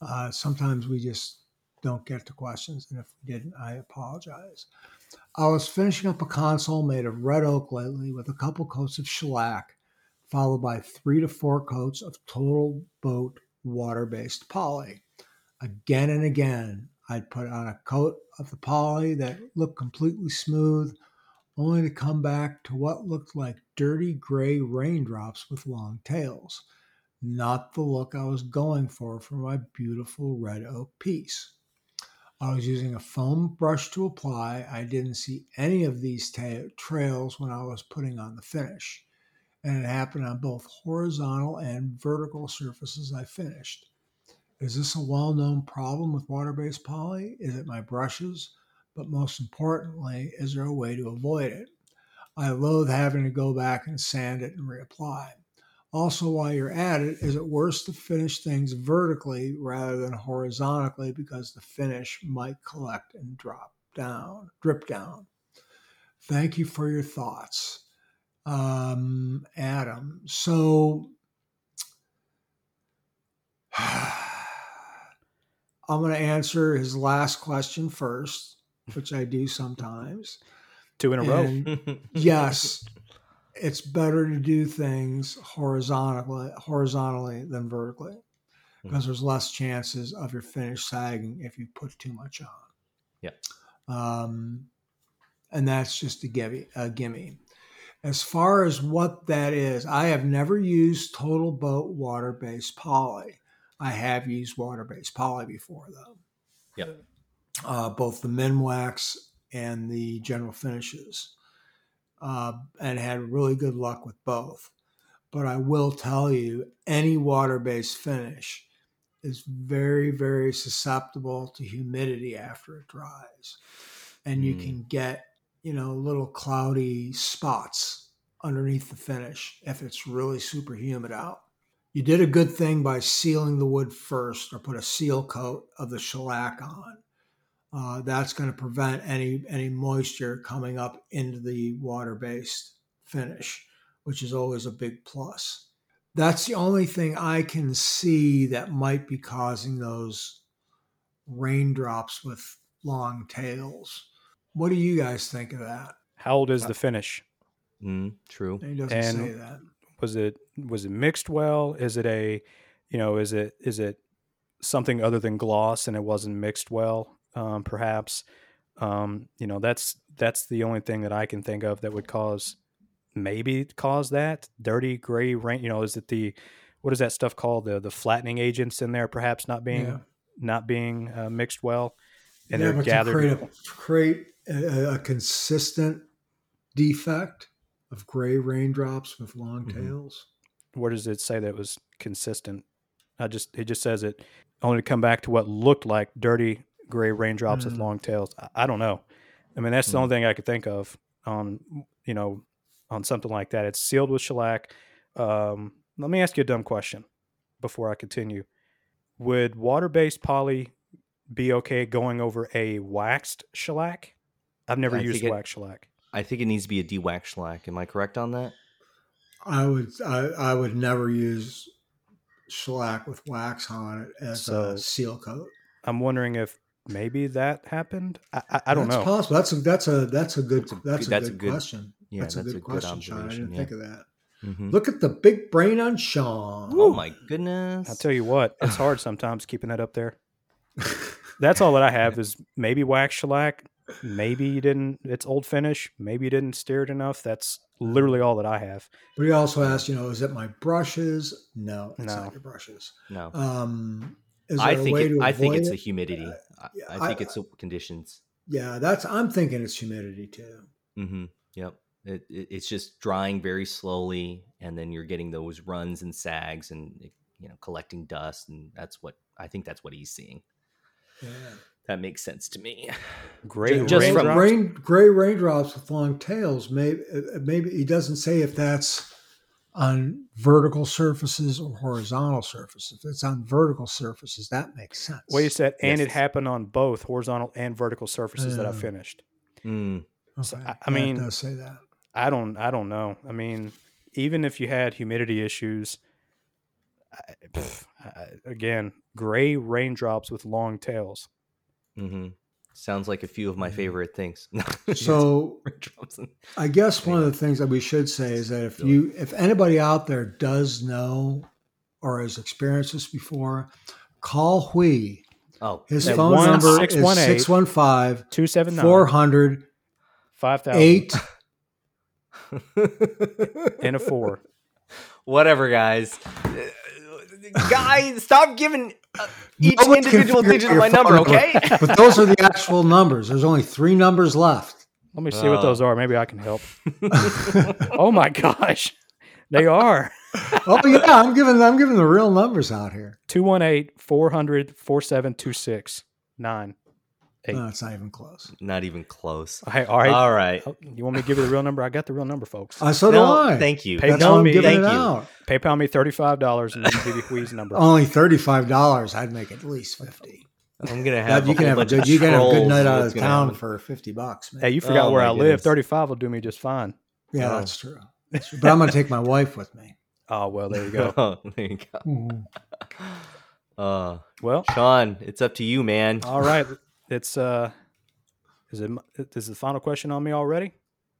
Uh, sometimes we just don't get to questions, and if we didn't, I apologize. I was finishing up a console made of red oak lately with a couple coats of shellac, followed by three to four coats of total boat water based poly. Again and again, I'd put on a coat of the poly that looked completely smooth, only to come back to what looked like dirty gray raindrops with long tails. Not the look I was going for for my beautiful red oak piece. I was using a foam brush to apply. I didn't see any of these ta- trails when I was putting on the finish, and it happened on both horizontal and vertical surfaces I finished. Is this a well known problem with water based poly? Is it my brushes? But most importantly, is there a way to avoid it? I loathe having to go back and sand it and reapply. Also, while you're at it, is it worse to finish things vertically rather than horizontally because the finish might collect and drop down, drip down? Thank you for your thoughts, um, Adam. So, I'm going to answer his last question first, which I do sometimes. Two in a row. Yes, it's better to do things horizontally horizontally than vertically because there's less chances of your finish sagging if you put too much on. Yeah. Um, and that's just a gimme, a gimme. As far as what that is, I have never used TotalBoat water based poly. I have used water based poly before, though. Yep. Uh, both the Minwax and the General Finishes uh, and had really good luck with both. But I will tell you, any water based finish is very, very susceptible to humidity after it dries. And you Mm. can get, you know, little cloudy spots underneath the finish if it's really super humid out. You did a good thing by sealing the wood first or put a seal coat of the shellac on uh, that's going to prevent any any moisture coming up into the water based finish, which is always a big plus. That's the only thing I can see that might be causing those raindrops with long tails. What do you guys think of that? How old is the finish? Mm, true. He doesn't And- say that. Was it was it mixed well? Is it a, you know, is it is it something other than gloss and it wasn't mixed well? Um, perhaps, um, you know, that's that's the only thing that I can think of that would cause maybe cause that dirty gray rain. You know, is it the what is that stuff called the the flattening agents in there? Perhaps not being Yeah. not being uh, mixed well, and yeah, they're gathered. create, a, create a, a consistent defect of gray raindrops with long Mhm. tails. where does it say that it was consistent? I just it just says it only to come back to what looked like dirty gray raindrops with Mm. long tails. I, I don't know. I mean, that's the Mm. only thing I could think of on you know on something like that. It's sealed with shellac. Um, let me ask you a dumb question before I continue. Would water-based poly be okay going over a waxed shellac? I've never I used it- waxed shellac. I think it needs to be a dewax shellac. Am I correct on that? I would I, I would never use shellac with wax on it as So- a seal coat. I'm wondering if maybe that happened. I, I, I don't that's know. Possible. That's a that's a that's a good That's a that's a, good- that's a good, good- question. Yeah, that's, a good question, Sean. I didn't yeah. think of that. Mhm. Look at the big brain on Sean. Oh my goodness! I'll tell you what, it's hard sometimes keeping that up there. That's all that I have is maybe wax shellac. Maybe you didn't. It's old finish. Maybe you didn't steer it enough. That's literally all that I have. But he also asked, you know, is it my brushes? No, it's No. not your brushes. No. Um, is there I a think way it, to I think it's it? the humidity. I, yeah, I think I- it's the conditions. Yeah, that's. I'm thinking it's humidity too. Mm-hmm. Yep. It, it, it's just drying very slowly, and then you're getting those runs and sags, and you know, collecting dust, and that's what I think. That's what he's seeing. Yeah. That makes sense to me. Great Just raindrops. from- rain, gray raindrops with long tails. Maybe, uh, maybe he doesn't say if that's on vertical surfaces or horizontal surfaces. If it's on vertical surfaces, that makes sense. Well, you said, and it happened on both horizontal and vertical surfaces that I finished. Mm, so, I- I mean- it does say that. I don't. I don't know. I mean, even if you had humidity issues, I, pff, I, again, gray raindrops with long tails. Hmm Sounds like a few of my favorite things. So I guess one of the things that we should say is that if you, if anybody out there does know or has experienced this before, call Huy. oh, His phone one number six is one eight 615 Two seven nine 400 five thousand 8. and a four. whatever, guys. Uh, Guys, stop giving uh, each Nobody can individual digit out of my your phone number, okay? But those are the actual numbers. There's only three numbers left. Let me see what Oh. those are. Maybe I can help. oh my gosh, they are Oh yeah, I'm giving I'm giving the real numbers out here. 218 400 4726 9. Eight. No, it's not even close. Not even close. All right, all right. All right. Oh, you want me to give you the real number? I got the real number, folks. Uh, so No, do I. Thank you. Pay- That's no, why I'm me- giving thank it you. out. PayPal me $35 and then give you Huy's number. Only thirty five dollars. I'd make at least fifty. I'm gonna have you a can have a good you can have a good night out of gonna town happen. for fifty bucks. Man. Hey, you forgot Oh, where my I live. goodness. 35 will do me just fine. yeah, Oh. that's true. That's true. But I'm gonna take my wife with me. Oh, well, there you go. Oh, there you go. Uh, Well, Sean, it's up to you, man. all right. It's, uh, is it, m- the final question on me already?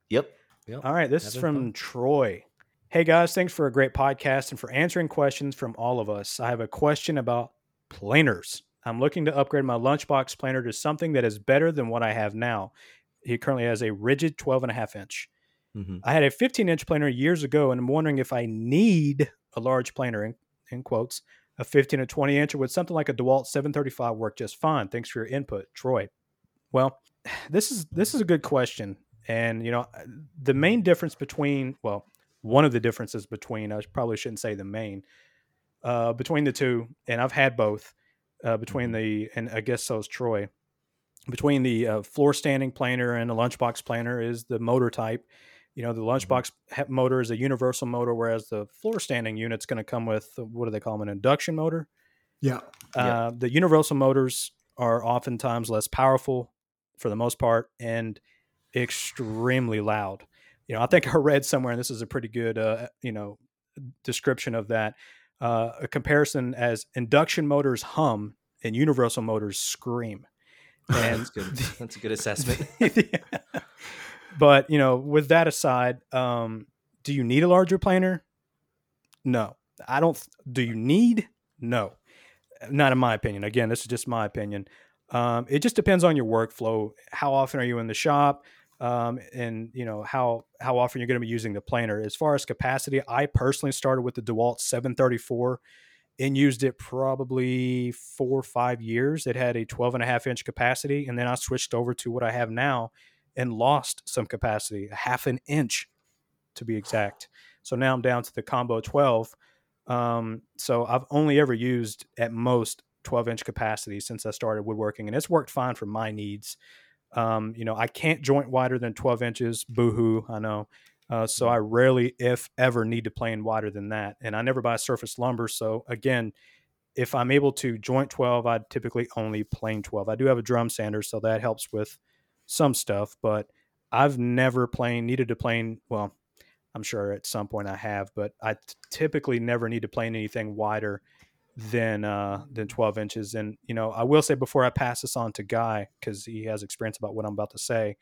Yep. Yep. All right, this is from fun. Troy. Hey guys, thanks for a great podcast and for answering questions from all of us. I have a question about planers. I'm looking to upgrade my lunchbox planer to something that is better than what I have now. He currently has a Ridgid 12 and a half inch. hmm I had a 15 inch planer years ago, and I'm wondering if I need a large planer, in, in quotes, a 15 or 20 inch, or would something like a DeWalt 735 work just fine? Thanks for your input, Troy. Well, this is this is a good question, and you know the main difference between well, one of the differences between I probably shouldn't say the main uh, between the two, and I've had both uh, between the and I guess so is Troy between the uh, floor standing planer and the lunchbox planer is the motor type. You know, the lunchbox motor is a universal motor, whereas the floor standing unit's going to come with what do they call them, an induction motor. Yeah. Yeah. Uh, the universal motors are oftentimes less powerful for the most part and extremely loud. You know, I think I read somewhere, and this is a pretty good, uh, you know, description of that. Uh, a comparison as induction motors hum and universal motors scream. And That's good. That's a good assessment. but you know, with that aside, um, do you need a larger planer? No, I don't. Do you need? No, not in my opinion. Again, this is just my opinion. Um, it just depends on your workflow. How often are you in the shop? Um, and you know how how often you're going to be using the planer. As far as capacity, I personally started with the DeWalt 734 and used it probably four or five years. It had a 12 and a half inch capacity, and then I switched over to what I have now and lost some capacity, a half an inch to be exact. So now I'm down to the combo 12. Um, so I've only ever used at most 12 inch capacity since I started woodworking, and it's worked fine for my needs. Um, you know, I can't joint wider than 12 inches. Boohoo, I know. Uh, so I rarely, if ever, need to plane wider than that. And I never buy surface lumber. So again, if I'm able to joint 12, I'd typically only plane 12. I do have a drum sander, so that helps with some stuff, but I've never plane needed to plane. Well, I'm sure at some point I have, but I t- typically never need to plane anything wider than uh, than 12 inches. And you know, I will say before I pass this on to Guy because he has experience about what I'm about to say,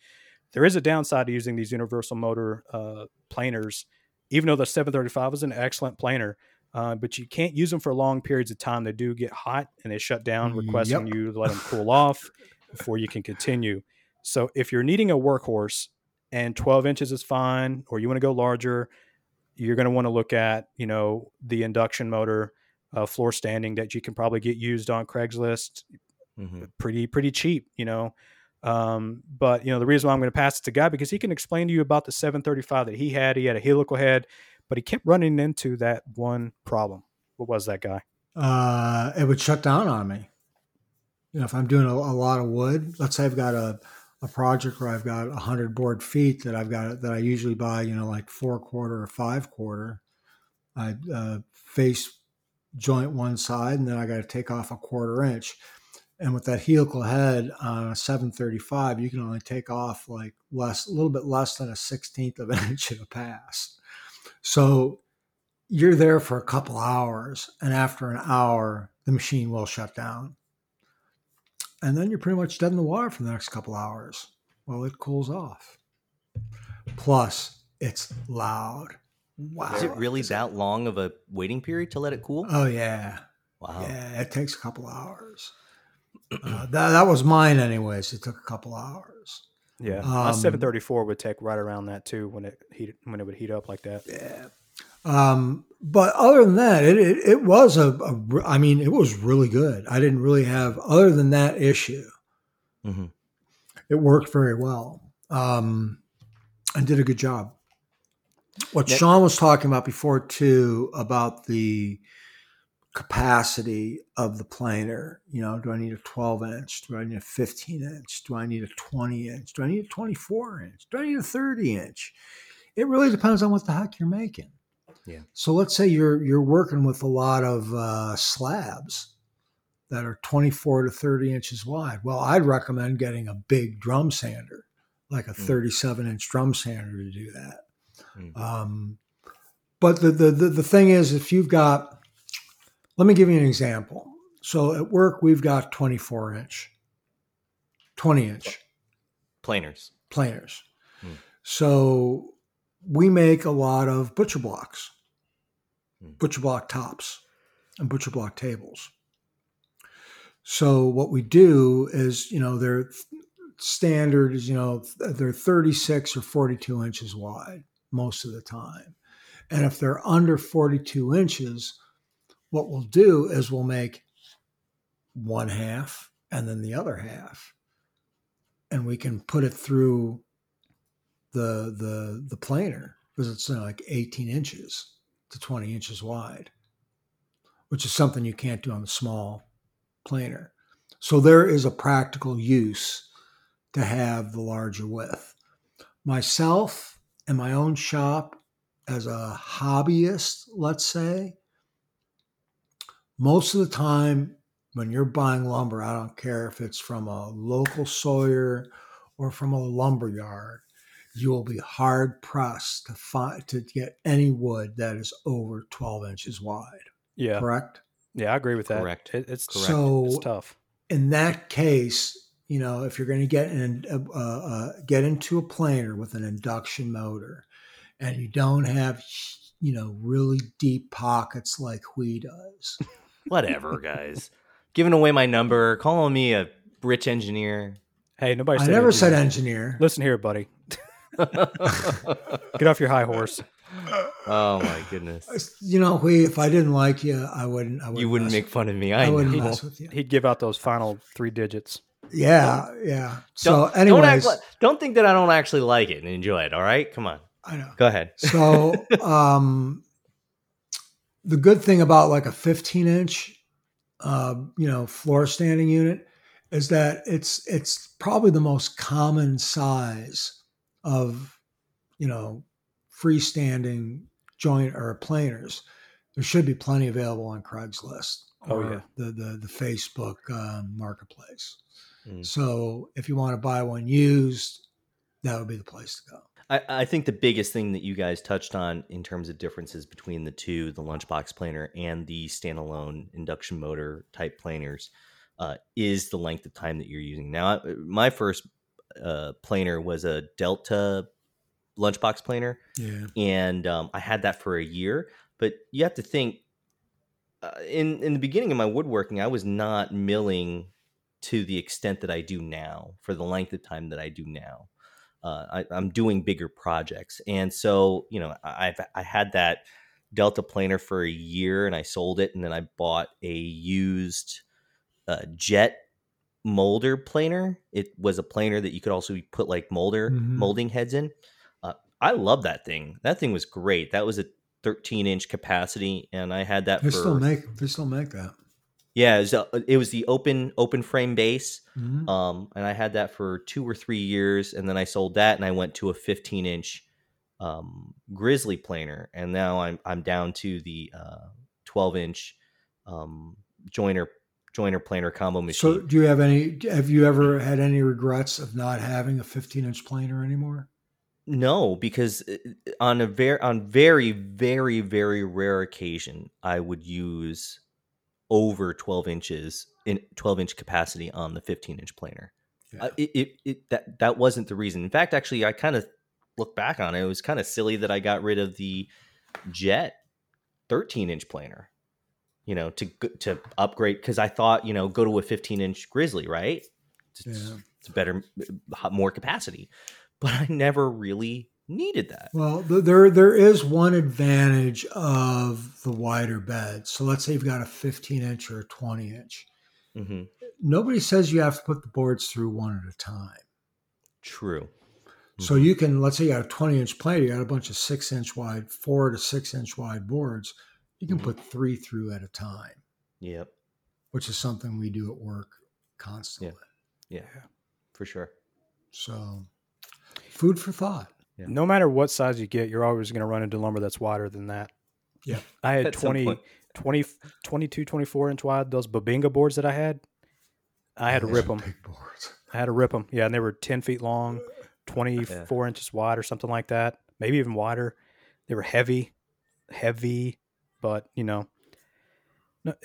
there is a downside to using these universal motor uh, planers. Even though the 735 is an excellent planer, uh, but you can't use them for long periods of time. They do get hot and they shut down, requesting Yep. you to let them cool off before you can continue. So if you're needing a workhorse and 12 inches is fine, or you want to go larger, you're going to want to look at, you know, the induction motor uh, floor standing that you can probably get used on Craigslist Mm-hmm. pretty pretty cheap, you know. Um, but you know the reason why I'm going to pass it to Guy because he can explain to you about the 735 that he had. He had a helical head, but he kept running into that one problem. What was that guy? uh, it would shut down on me. You know, if I'm doing a, a lot of wood, let's say I've got a, a project where I've got a hundred board feet that I've got that I usually buy, you know, like four quarter or five quarter. I uh, face joint one side, and then I got to take off a quarter inch. And with that helical head on a 735, you can only take off like less, a little bit less than a sixteenth of an inch at a pass. So you're there for a couple hours, and after an hour, the machine will shut down. And then you're pretty much dead in the water for the next couple hours while it cools off. Plus, it's loud. Wow. Is it really that long of a waiting period to let it cool? Oh, yeah. wow. Yeah, it takes a couple hours. Uh, that, that was mine, anyways. It took a couple hours. Yeah, my Um, 734 would take right around that too when it heat when it would heat up like that. Yeah. Um, but other than that, it, it, it was a, a I mean, it was really good. I didn't really have, other than that issue, hmm it worked very well um, and did a good job. What Yeah. Sean was talking about before, too, about the capacity of the planer. You know, do I need a 12 inch? Do I need a 15 inch? Do I need a 20 inch? Do I need a 24 inch? Do I need a 30 inch? It really depends on what the heck you're making. Yeah. So let's say you're you're working with a lot of uh, slabs that are 24 to 30 inches wide. Well, I'd recommend getting a big drum sander, like a Mm. 37 inch drum sander to do that. Mm. Um, but the, the, the, the thing is, if you've got, let me give you an example. So at work, we've got 24 inch, 20 inch Planers. planers. Hmm. So we make a lot of butcher blocks, Hmm. Hmm. butcher block tops, and butcher block tables. So what we do is, you know, they're standard is, you know, they're 36 or 42 inches wide most of the time. And if they're under 42 inches, what we'll do is we'll make one half and then the other half. And we can put it through the the the planer because it's you know, like 18 inches to 20 inches wide, which is something you can't do on the small planer. So there is a practical use to have the larger width. Myself and my own shop as a hobbyist, let's say, most of the time when you're buying lumber, I don't care if it's from a local sawyer or from a lumber yard, you will be hard pressed to find to get any wood that is over 12 inches wide. Yeah, Correct. yeah, I agree with that. Correct. It, it's Correct. So it's tough. in that case, you know, if you're going to get in, uh, uh, get into a planer with an induction motor, and you don't have, you know, really deep pockets like we does, Whatever, guys. Giving away my number, calling me a rich engineer. Hey, nobody. I said never said engineer. engineer. Listen here, buddy. Get off your high horse. oh my goodness. You know, we if I didn't like you, I wouldn't. I wouldn't You wouldn't mess make fun of me. I, I wouldn't mess with you. He'd give out those final three digits. Yeah, yeah. So, Don't, don't, anyways, act like- don't think that I don't actually like it and enjoy it. All right, come on, I know. go ahead. So, um, the good thing about like a 15 inch, uh, you know, floor standing unit is that it's it's probably the most common size of, you know, freestanding jointer planers. There should be plenty available on Craigslist Oh, or yeah. the the the Facebook um, marketplace. Mm. So, if you want to buy one used, that would be the place to go. I, I think the biggest thing that you guys touched on in terms of differences between the two, the lunchbox planer and the standalone induction motor type planers, uh, is the length of time that you're using. Now, my first uh, planer was a Delta lunchbox planer, Yeah. and um, I had that for a year. But you have to think, uh, in in the beginning of my woodworking, I was not milling to the extent that I do now for the length of time that I do now. Uh, I, I'm doing bigger projects, and so you know I've I had that Delta planer for a year, and I sold it, and then I bought a used uh, Jet molder planer. It was a planer that you could also put like molder Mhm. molding heads in. Uh, I love that thing. That thing was great. That was a 13 inch capacity, and I had that They for still make they still make that. yeah. It was, a- it was the open open frame base, Mhm. um, and I had that for two or three years, and then I sold that, and I went to a 15 inch um, Grizzly planer, and now I'm I'm down to the uh, 12 inch um, joiner joiner planer combo machine. So, do you have any? Have you ever had any regrets of not having a 15 inch planer anymore? No, because uh, on a very on very very very rare occasion, I would use over twelve inches in twelve inch capacity on the fifteen inch planer. Yeah. Uh, it, it, it that that wasn't the reason. In fact, actually, I kind of look back on it. It was kind of silly that I got rid of the Jet thirteen inch planer. You know, to to upgrade because I thought you know go to a fifteen inch Grizzly, right? It's, Yeah. it's better, uh, more capacity but I never really needed that. Well, there there is one advantage of the wider bed. So let's say you've got a 15 inch or a 20 inch. hmm Nobody says you have to put the boards through one at a time. True. So you can let's say you got a 20 inch planer, you got a bunch of six inch wide, four to six inch wide boards. You can Mhm. put three through at a time, Yep. which is something we do at work constantly. Yeah. For sure. So, food for thought. Yeah. No matter what size you get, you're always going to run into lumber that's wider than that. Yeah. I had At 20, 20, 22, 24 inch wide, those Bubinga boards that I had. I had to rip them. Big boards. I had to rip them. Yeah, and they were 10 feet long, 24 inches wide or something like that. Maybe even wider. They were heavy, heavy, but you know,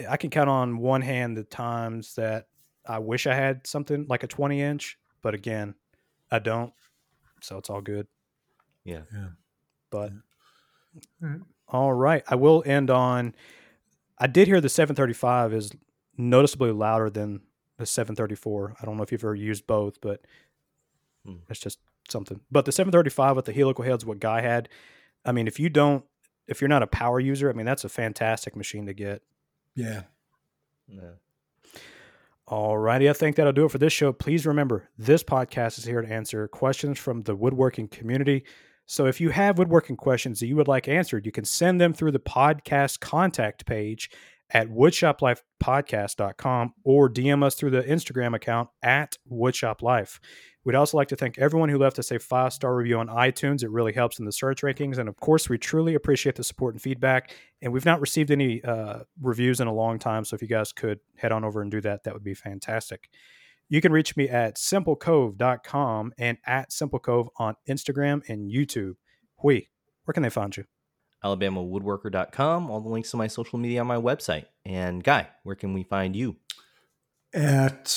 I can count on one hand the times that I wish I had something like a 20 inch, but again, I don't. So it's all good. Yeah. Yeah. But Alright. all right, I will end on. I did hear the 735 is noticeably louder than the 734. I don't know if you've ever used both, but Hmm. it's just something. But the 735 with the helical heads, what Guy had, I mean, if you don't, if you're not a power user, I mean, that's a fantastic machine to get. Yeah. Yeah. All righty, I think that'll do it for this show. Please remember, this podcast is here to answer questions from the woodworking community. So if you have woodworking questions that you would like answered, you can send them through the podcast contact page at woodshoplifepodcast.com or DM us through the Instagram account at woodshoplife. We'd also like to thank everyone who left us a five star review on iTunes. It really helps in the search rankings. And of course, we truly appreciate the support and feedback. And we've not received any uh, reviews in a long time. So if you guys could head on over and do that, that would be fantastic. You can reach me at simplecove.com and at simplecove on Instagram and YouTube. Huy, where can they find you? AlabamaWoodworker.com. All the links to my social media on my website. And Guy, where can we find you? At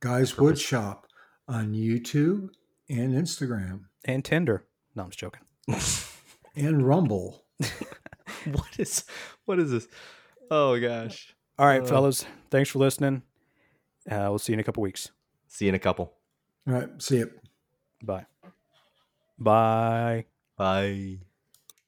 Guys Wood Shop on YouTube and Instagram And Tinder. No, I'm just joking. and Rumble. what is what is this? Oh gosh. All right, Uh, fellas. Thanks for listening. Uh, we'll see you in a couple weeks. See you in a couple. All right. See you. Bye. Bye. Bye.